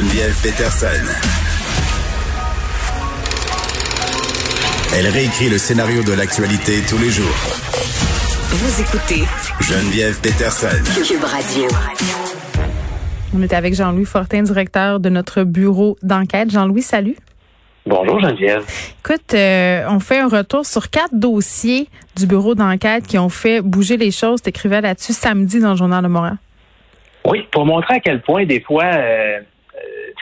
Geneviève Peterson. Elle réécrit le scénario de l'actualité tous les jours. Vous écoutez Geneviève Peterson. Cube Radio. On est avec Jean-Louis Fortin, directeur de notre bureau d'enquête. Jean-Louis, salut. Bonjour Geneviève. Écoute, euh, on fait un retour sur quatre dossiers du bureau d'enquête qui ont fait bouger les choses. T'écrivais là-dessus samedi dans le Journal de Montréal. Oui, pour montrer à quel point des fois, euh, euh,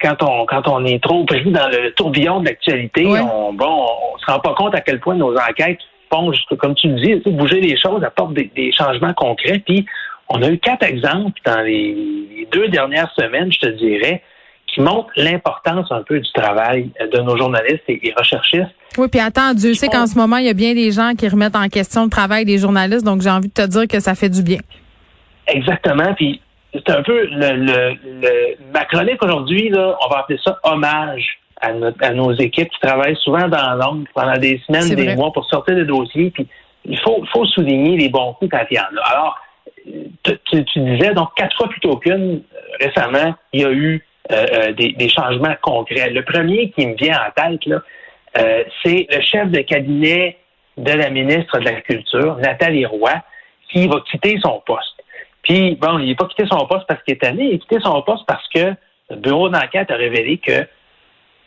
quand on quand on est trop pris dans le tourbillon de l'actualité, Ouais. on bon, on, se rend pas compte à quel point nos enquêtes font, comme tu le dis, bouger les choses, apportent des, des changements concrets. Puis on a eu quatre exemples dans les, les deux dernières semaines, je te dirais, qui montrent l'importance un peu du travail euh, de nos journalistes et, et recherchistes. Oui, puis attends, Dieu sait qu'en ce moment, il y a bien des gens qui remettent en question le travail des journalistes, donc j'ai envie de te dire que ça fait du bien. Exactement. Puis c'est un peu le, le, le- ma chronique aujourd'hui, là, on va appeler ça hommage à, notre, à nos équipes qui travaillent souvent dans l'ombre pendant des semaines, des mois pour sortir des dossiers. Puis il faut, faut souligner les bons coups quand il y en a. Alors, tu, tu- tu disais donc quatre fois plutôt qu'une euh, récemment, il y a eu euh, euh, des, des changements concrets. Le premier qui me vient en tête, là, euh, c'est le chef de cabinet de la ministre de la Culture, Nathalie Roy, qui va quitter son poste. Puis, bon, il n'a pas quitté son poste parce qu'il est tanné, il a quitté son poste parce que le bureau d'enquête a révélé que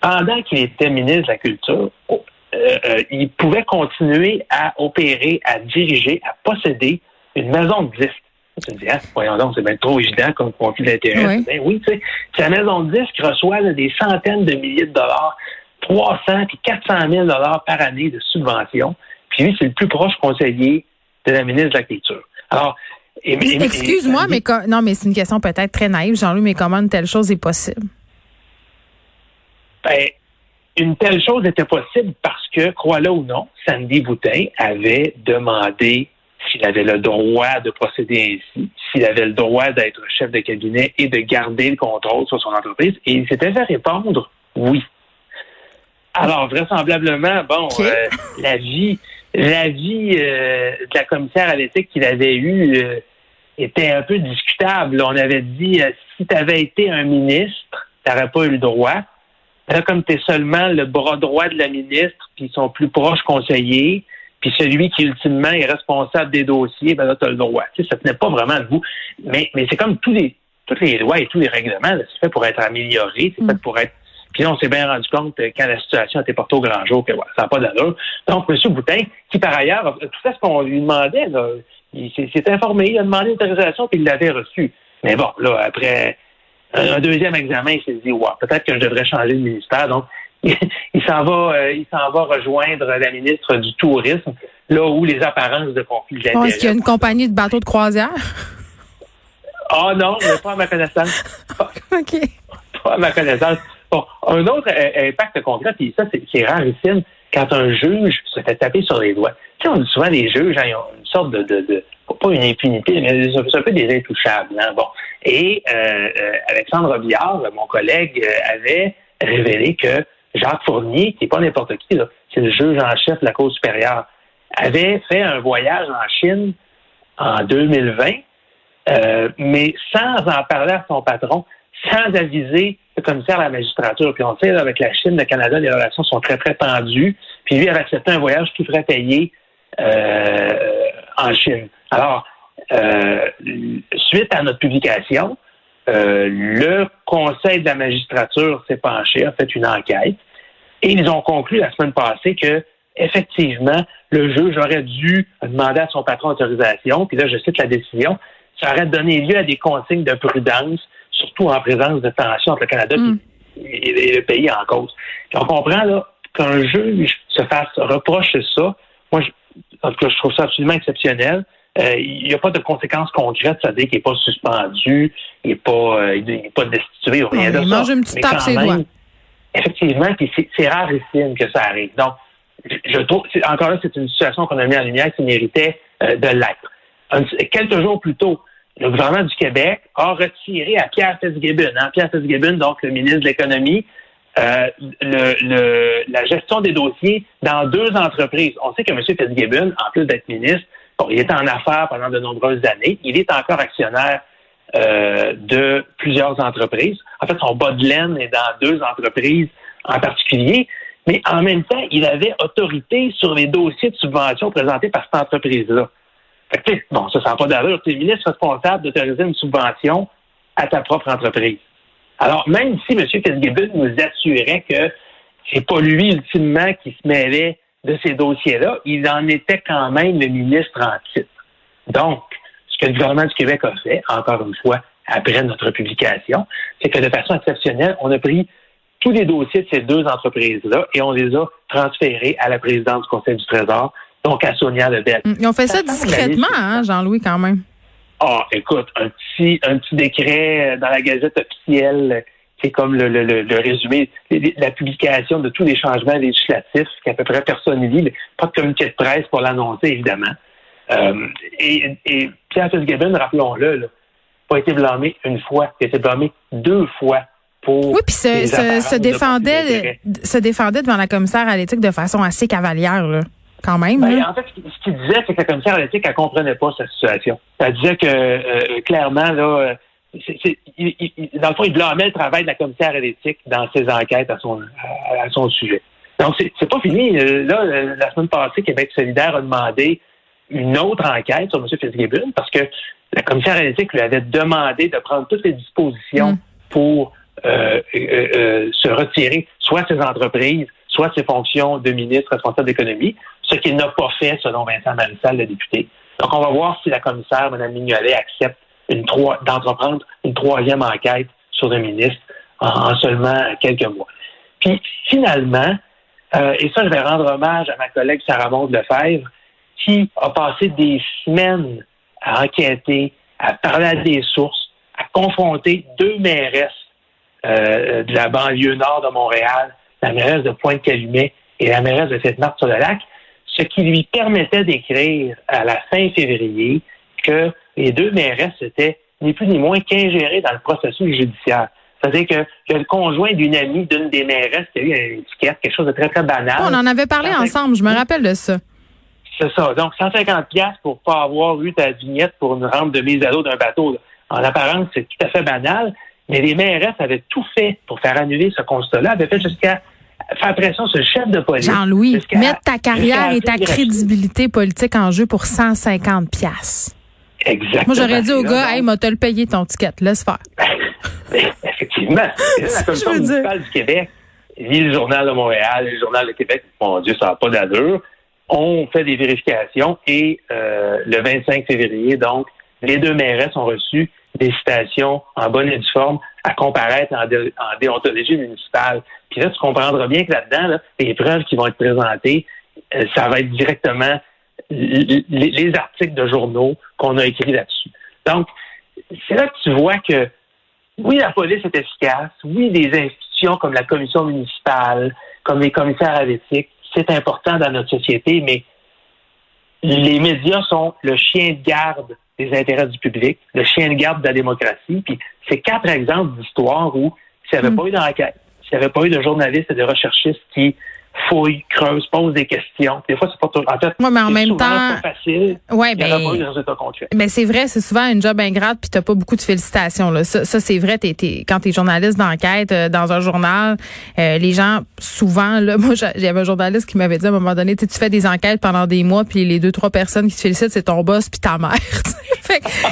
pendant qu'il était ministre de la Culture, oh, euh, euh, il pouvait continuer à opérer, à diriger, à posséder une maison de disques. Tu te dis, ah, voyons donc, c'est bien trop évident comme conflit d'intérêt. Oui. Ben oui, tu sais, si la maison de disques reçoit là, des centaines de milliers de dollars, 300 puis 400 000 dollars par année de subventions, puis lui, c'est le plus proche conseiller de la ministre de la Culture. Alors, Excuse-moi, mais non, mais c'est une question peut-être très naïve, Jean-Louis, mais comment une telle chose est possible? Ben, une telle chose était possible parce que, crois-le ou non, Sandy Boutin avait demandé s'il avait le droit de procéder ainsi, s'il avait le droit d'être chef de cabinet et de garder le contrôle sur son entreprise, et il s'était fait répondre oui. Alors, vraisemblablement, bon, euh, la vie, la vie euh, de la commissaire à l'éthique qu'il avait eue euh, était un peu discutable. On avait dit, euh, si tu avais été un ministre, tu n'aurais pas eu le droit. Là, comme tu es seulement le bras droit de la ministre, puis son plus proche conseiller, puis celui qui ultimement est responsable des dossiers, ben là, tu as le droit. Tu sais, ça tenait pas vraiment debout. Mais, mais c'est comme tous les, toutes les lois et tous les règlements, c'est fait pour être amélioré, c'est fait pour être. Puis là, on s'est bien rendu compte euh, quand la situation a été portée au grand jour que voilà, ça n'a pas d'allure. Donc, M. Boutin, qui par ailleurs, tout fait ce qu'on lui demandait, là, il s'est informé, il a demandé une autorisation, puis il l'avait reçue. Mais bon, là, après un, deuxième examen, il s'est dit, ouais, peut-être que je devrais changer de ministère. Donc, il s'en va, euh, il s'en va rejoindre la ministre du Tourisme, là où les apparences de conflit Bon, d'intérêts. Est-ce qu'il y a une compagnie de bateaux de croisière? Ah non, mais pas à ma connaissance. OK. pas à ma connaissance. Bon, un autre euh, impact concret, puis ça, c'est rarissime, quand un juge se fait taper sur les doigts. Tu sais, on dit souvent les juges, hein, ils ont une sorte de, de, de pas une impunité, mais c'est un peu des intouchables. Hein, bon. Et euh, euh, Alexandre Biard, mon collègue, euh, avait révélé que Jacques Fournier, qui n'est pas n'importe qui, c'est le juge en chef de la Cour supérieure, avait fait un voyage en Chine en 2020, euh, mais sans en parler à son patron, sans aviser le commissaire à la magistrature. Puis on sait, avec la Chine, le Canada, les relations sont très, très tendues. Puis lui avait accepté un voyage tout frais payé euh, en Chine. Alors, euh, suite à notre publication, euh, le Conseil de la magistrature s'est penché, a fait une enquête, et ils ont conclu la semaine passée que effectivement, le juge aurait dû demander à son patron autorisation, puis là, je cite la décision, ça aurait donné lieu à des consignes de prudence, surtout en présence de tensions entre le Canada Mm. et, et le pays en cause. Puis on comprend là qu'un juge se fasse reprocher ça. Moi, je, en tout cas, je trouve ça absolument exceptionnel. euh, il n'y a pas de conséquences concrètes, c'est-à-dire qu'il n'est pas suspendu, il n'est pas, euh, il est pas destitué ou rien de il ça. mange une petite tape ses même, doigts. Effectivement, puis c'est- rarissime que ça arrive. Donc, je- je trouve, encore là, c'est une situation qu'on a mis en lumière qui méritait euh, de l'être. Quelques jours plus tôt, le gouvernement du Québec a retiré à Pierre Fitzgibbon, hein, Pierre Fitzgibbon, donc le ministre de l'Économie, euh, la gestion des dossiers dans deux entreprises. On sait que M. Fitzgibbon, en plus d'être ministre, bon, il était en affaires pendant de nombreuses années. Il est encore actionnaire euh, de plusieurs entreprises. En fait, son bas de laine est dans deux entreprises en particulier. Mais en même temps, il avait autorité sur les dossiers de subvention présentés par cette entreprise-là. Bon, ça ne sent pas d'allure. Tu es ministre responsable d'autoriser une subvention à ta propre entreprise. Alors, même si M. Fitzgibbon nous assurait que c'est pas lui, ultimement, qui se mêlait de ces dossiers-là, il en était quand même le ministre en titre. Donc, ce que le gouvernement du Québec a fait, encore une fois, après notre publication, c'est que de façon exceptionnelle, on a pris tous les dossiers de ces deux entreprises-là et on les a transférés à la présidente du Conseil du Trésor, donc à Sonia Lebel. Hum, Ils ont fait ça discrètement, hein, Jean-Louis, quand même. Ah, écoute, un petit, un petit décret dans la Gazette officielle, c'est comme le, le, le, le résumé, la publication de tous les changements législatifs qu'à peu près personne ne lit. Pas de communiqué de presse pour l'annoncer, évidemment. Euh, et, et Pierre Fitzgibbon, rappelons-le, là, pas été blâmé une fois, il a été blâmé deux fois pour. Oui, puis se, défendait, se défendait devant la commissaire à l'éthique de façon assez cavalière, là. Quand même. Ben, en fait, ce qu'il- disait, c'est que la commissaire à l'éthique, elle comprenait pas sa situation. Elle disait que, euh, clairement, là, euh, il- il- dans le fond, il blâmait le travail de la commissaire à l'éthique dans ses enquêtes à son, à, à son sujet. Donc, c'est pas fini. Euh, Là, la semaine passée, Québec solidaire a demandé une autre enquête sur M. Fitzgibbon parce que la commissaire à l'éthique lui avait demandé de prendre toutes les dispositions Mm. pour euh, euh, euh, se retirer soit ses entreprises, soit ses fonctions de ministre responsable d'économie, ce qu'il n'a pas fait selon Vincent Marissal, le député. Donc, on va voir si la commissaire, Mme Mignolet, accepte d'entreprendre une troisième enquête sur le ministre en, en seulement quelques mois. Puis, finalement, euh, et ça, je vais rendre hommage à ma collègue Sarah Maud Lefebvre, qui a passé des semaines à enquêter, à parler à des sources, à confronter deux mairesses euh, de la banlieue nord de Montréal, la mairesse de Pointe-Calumet et la mairesse de Sainte-Marthe-sur-le-Lac, ce qui lui permettait d'écrire à la fin février que les deux mairesses étaient ni plus ni moins qu'ingérées dans le processus judiciaire. C'est-à-dire que, le conjoint d'une amie d'une des mairesses qui a eu une étiquette, quelque chose de très, très banal. On en avait parlé 150 ensemble, je me rappelle de ça. C'est ça. Donc, 150 pièces pour pas avoir eu ta vignette pour une rampe de mise à l'eau d'un bateau. là. En apparence, c'est tout à fait banal, mais les mairesses avaient tout fait pour faire annuler ce constat-là, avaient fait jusqu'à faire pression sur le chef de police. Jean-Louis, mettre ta carrière et ta crédibilité politique en jeu pour 150 piastres. Exactement. Moi, j'aurais dit au gars, hey, m'a te le payé ton ticket, laisse faire. Effectivement. La commission municipale du Québec lit le Journal de Montréal, le Journal de Québec. Mon Dieu, ça n'a pas d'allure. On fait des vérifications et euh, le 25 février, donc, les deux mairesses ont reçu des citations en bonne et due forme à comparaître en, dé- en déontologie municipale. Puis là, tu comprendras bien que là-dedans, là, les preuves qui vont être présentées, euh, ça va être directement l- l- les articles de journaux qu'on a écrits là-dessus. Donc, c'est là que tu vois que oui, la police est efficace. Oui, des institutions comme la commission municipale, comme les commissaires à l'éthique, c'est important dans notre société, mais les médias sont le chien de garde des intérêts du public, le chien de garde de la démocratie. Puis c'est quatre exemples d'histoires où s'il n'y avait Mm. pas eu d'enquête, s'il n'y avait pas eu de journalistes et de recherchistes qui fouillent, creusent, posent des questions. Des fois, c'est pas tout. En fait, Ouais, mais en c'est même souvent temps- pas facile. Ouais, Il n'y pas ben. Ben c'est vrai, c'est souvent une job ingrate puis t'as pas beaucoup de félicitations là. Ça, ça, c'est vrai. T'es, t'es- quand t'es journaliste d'enquête euh, dans un journal, euh, les gens souvent là, moi j'a- j'avais un journaliste qui m'avait dit à un moment donné, tu fais des enquêtes pendant des mois puis les deux trois personnes qui te félicitent c'est ton boss puis ta mère.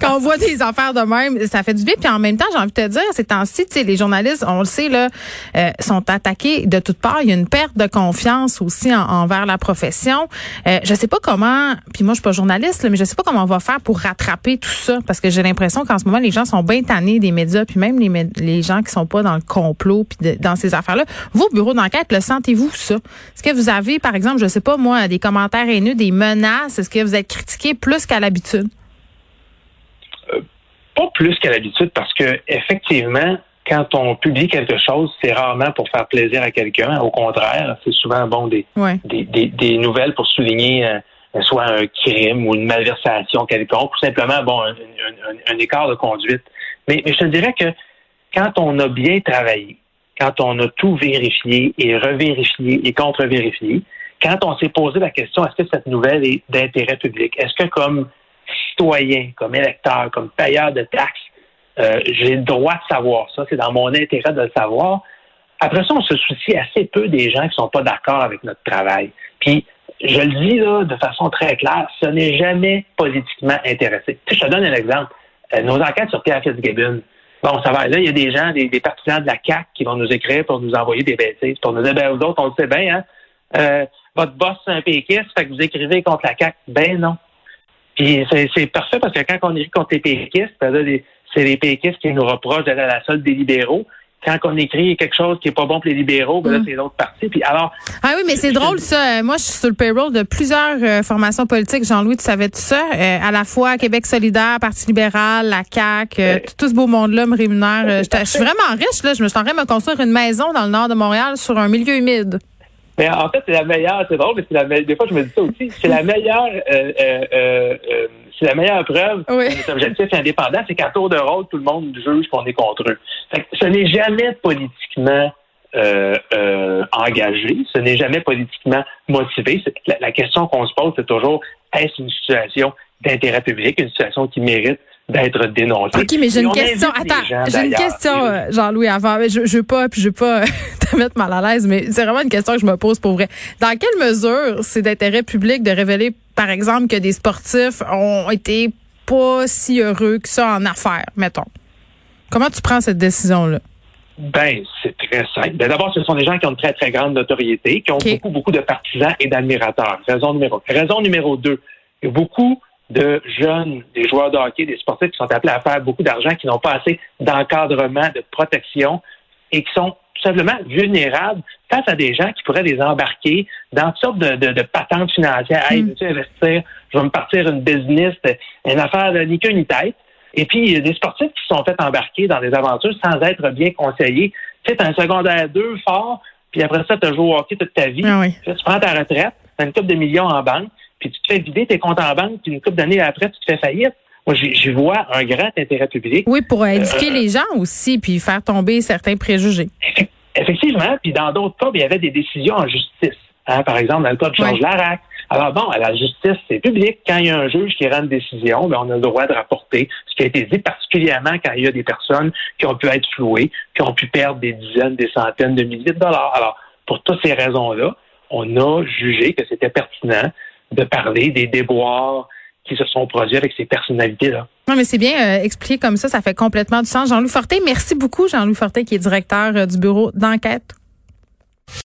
quand on voit des affaires de même, ça fait du bien. Puis en même temps, j'ai envie de te dire, ces temps-ci, les journalistes, on le sait, là, euh, sont attaqués de toutes parts. Il y a une perte de confiance aussi en- envers la profession. Euh, je sais pas comment, puis moi, je suis pas journaliste, là, mais je sais pas comment on va faire pour rattraper tout ça. Parce que j'ai l'impression qu'en ce moment, les gens sont bien tannés des médias, puis même les, les gens qui sont pas dans le complot, puis dans ces affaires-là. Vous, au bureau d'enquête, le sentez-vous, ça? Est-ce que vous avez, par exemple, je sais pas, moi, des commentaires haineux, des menaces? Est-ce que vous êtes critiqué plus qu'à l'habitude? Pas plus qu'à l'habitude parce que effectivement, quand on publie quelque chose, c'est rarement pour faire plaisir à quelqu'un. Au contraire, c'est souvent bon des, Ouais. des, des, des nouvelles pour souligner euh, soit un crime ou une malversation quelconque, ou simplement bon un, un- un- un écart de conduite. Mais, mais je te dirais que quand on a bien travaillé, quand on a tout vérifié et revérifié et contre-vérifié, quand on s'est posé la question est-ce que cette nouvelle est d'intérêt public, est-ce que comme citoyen, comme électeur, comme payeur de taxes, euh, j'ai le droit de savoir ça, c'est dans mon intérêt de le savoir. Après ça, on se soucie assez peu des gens qui sont pas d'accord avec notre travail. Puis, je le dis là de façon très claire, ce n'est jamais politiquement intéressé. Je te donne un exemple. Euh, nos enquêtes sur Pierre Fitzgibbon. Bon, ça va. Là, il y a des gens, des, partisans de la CAC qui vont nous écrire pour nous envoyer des bêtises, pour nous dire, ben, vous autres, on le sait bien, hein. Euh, votre boss, c'est un péquiste, fait que vous écrivez contre la CAC. Ben non. Puis c'est parfait parce que quand on écrit contre les péquistes, c'est les péquistes qui nous reprochent d'être à la solde des libéraux. Quand on écrit quelque chose qui est pas bon pour les libéraux, ben là, Mm. c'est l'autre partie. Puis alors, Ah oui, mais c'est drôle ça. Moi, je suis sur le payroll de plusieurs euh, formations politiques. Jean-Louis, tu savais tout ça? Euh, à la fois Québec solidaire, Parti libéral, la CAQ, euh, tout, ce beau monde-là me rémunère. Je suis vraiment riche. là. Je me suis en train de me construire une maison dans le nord de Montréal sur un milieu humide. Mais en fait, c'est la meilleure, c'est drôle, mais c'est la me- des fois je me dis ça aussi, c'est la meilleure euh, euh, euh, euh, c'est la meilleure preuve Oui. qu'on est objectif et indépendant, c'est qu'à tour de rôle, tout le monde juge qu'on est contre eux. Fait que ce n'est jamais politiquement euh, euh, engagé, ce n'est jamais politiquement motivé. La question qu'on se pose, c'est toujours est-ce une situation d'intérêt public, une situation qui mérite d'être dénoncée. OK, mais j'ai une on question. Attends, j'ai une question, euh, Jean-Louis, avant. Mais Je, je veux pas, puis je veux pas te mettre mal à l'aise, mais c'est vraiment une question que je me pose pour vrai. Dans quelle mesure c'est d'intérêt public de révéler, par exemple, que des sportifs ont été pas si heureux que ça en affaires, mettons? Comment tu prends cette décision-là? Ben, c'est très simple. Ben, D'abord, ce sont des gens qui ont une très, très grande notoriété, qui ont beaucoup, beaucoup de partisans et d'admirateurs. Raison numéro. Raison numéro deux, beaucoup de jeunes, des joueurs de hockey, des sportifs qui sont appelés à faire beaucoup d'argent, qui n'ont pas assez d'encadrement, de protection et qui sont tout simplement vulnérables face à des gens qui pourraient les embarquer dans toutes sortes de, de, de patentes financières. Hey, Mm. veux-tu investir? Je vais me partir une business, une affaire de ni queue ni tête. Et puis, il y a des sportifs qui se sont fait embarquer dans des aventures sans être bien conseillés. Tu sais, t'as un secondaire 2 fort, puis après ça, tu as joué au hockey toute ta vie. Ah oui. Puis là, tu prends ta retraite, tu as une coupe de millions en banque, puis tu te fais vider tes comptes en banque, puis une coupe d'années après, tu te fais faillite. Moi, j'y vois un grand intérêt public. Oui, pour éduquer Euh, les gens aussi, puis faire tomber certains préjugés. Effe- Effectivement, puis dans d'autres cas, il y avait des décisions en justice. Hein, par exemple, dans le cas de Georges Oui. Larac. Alors bon, à la justice, c'est public. Quand il y a un juge qui rend une décision, ben, on a le droit de rapporter ce qui a été dit, particulièrement quand il y a des personnes qui ont pu être flouées, qui ont pu perdre des dizaines, des centaines de milliers de dollars. Alors, pour toutes ces raisons-là, on a jugé que c'était pertinent de parler des déboires qui se sont produits avec ces personnalités-là. Non, mais c'est bien euh, expliqué comme ça, ça fait complètement du sens. Jean-Louis Fortin, merci beaucoup, Jean-Louis Fortin, qui est directeur euh, du bureau d'enquête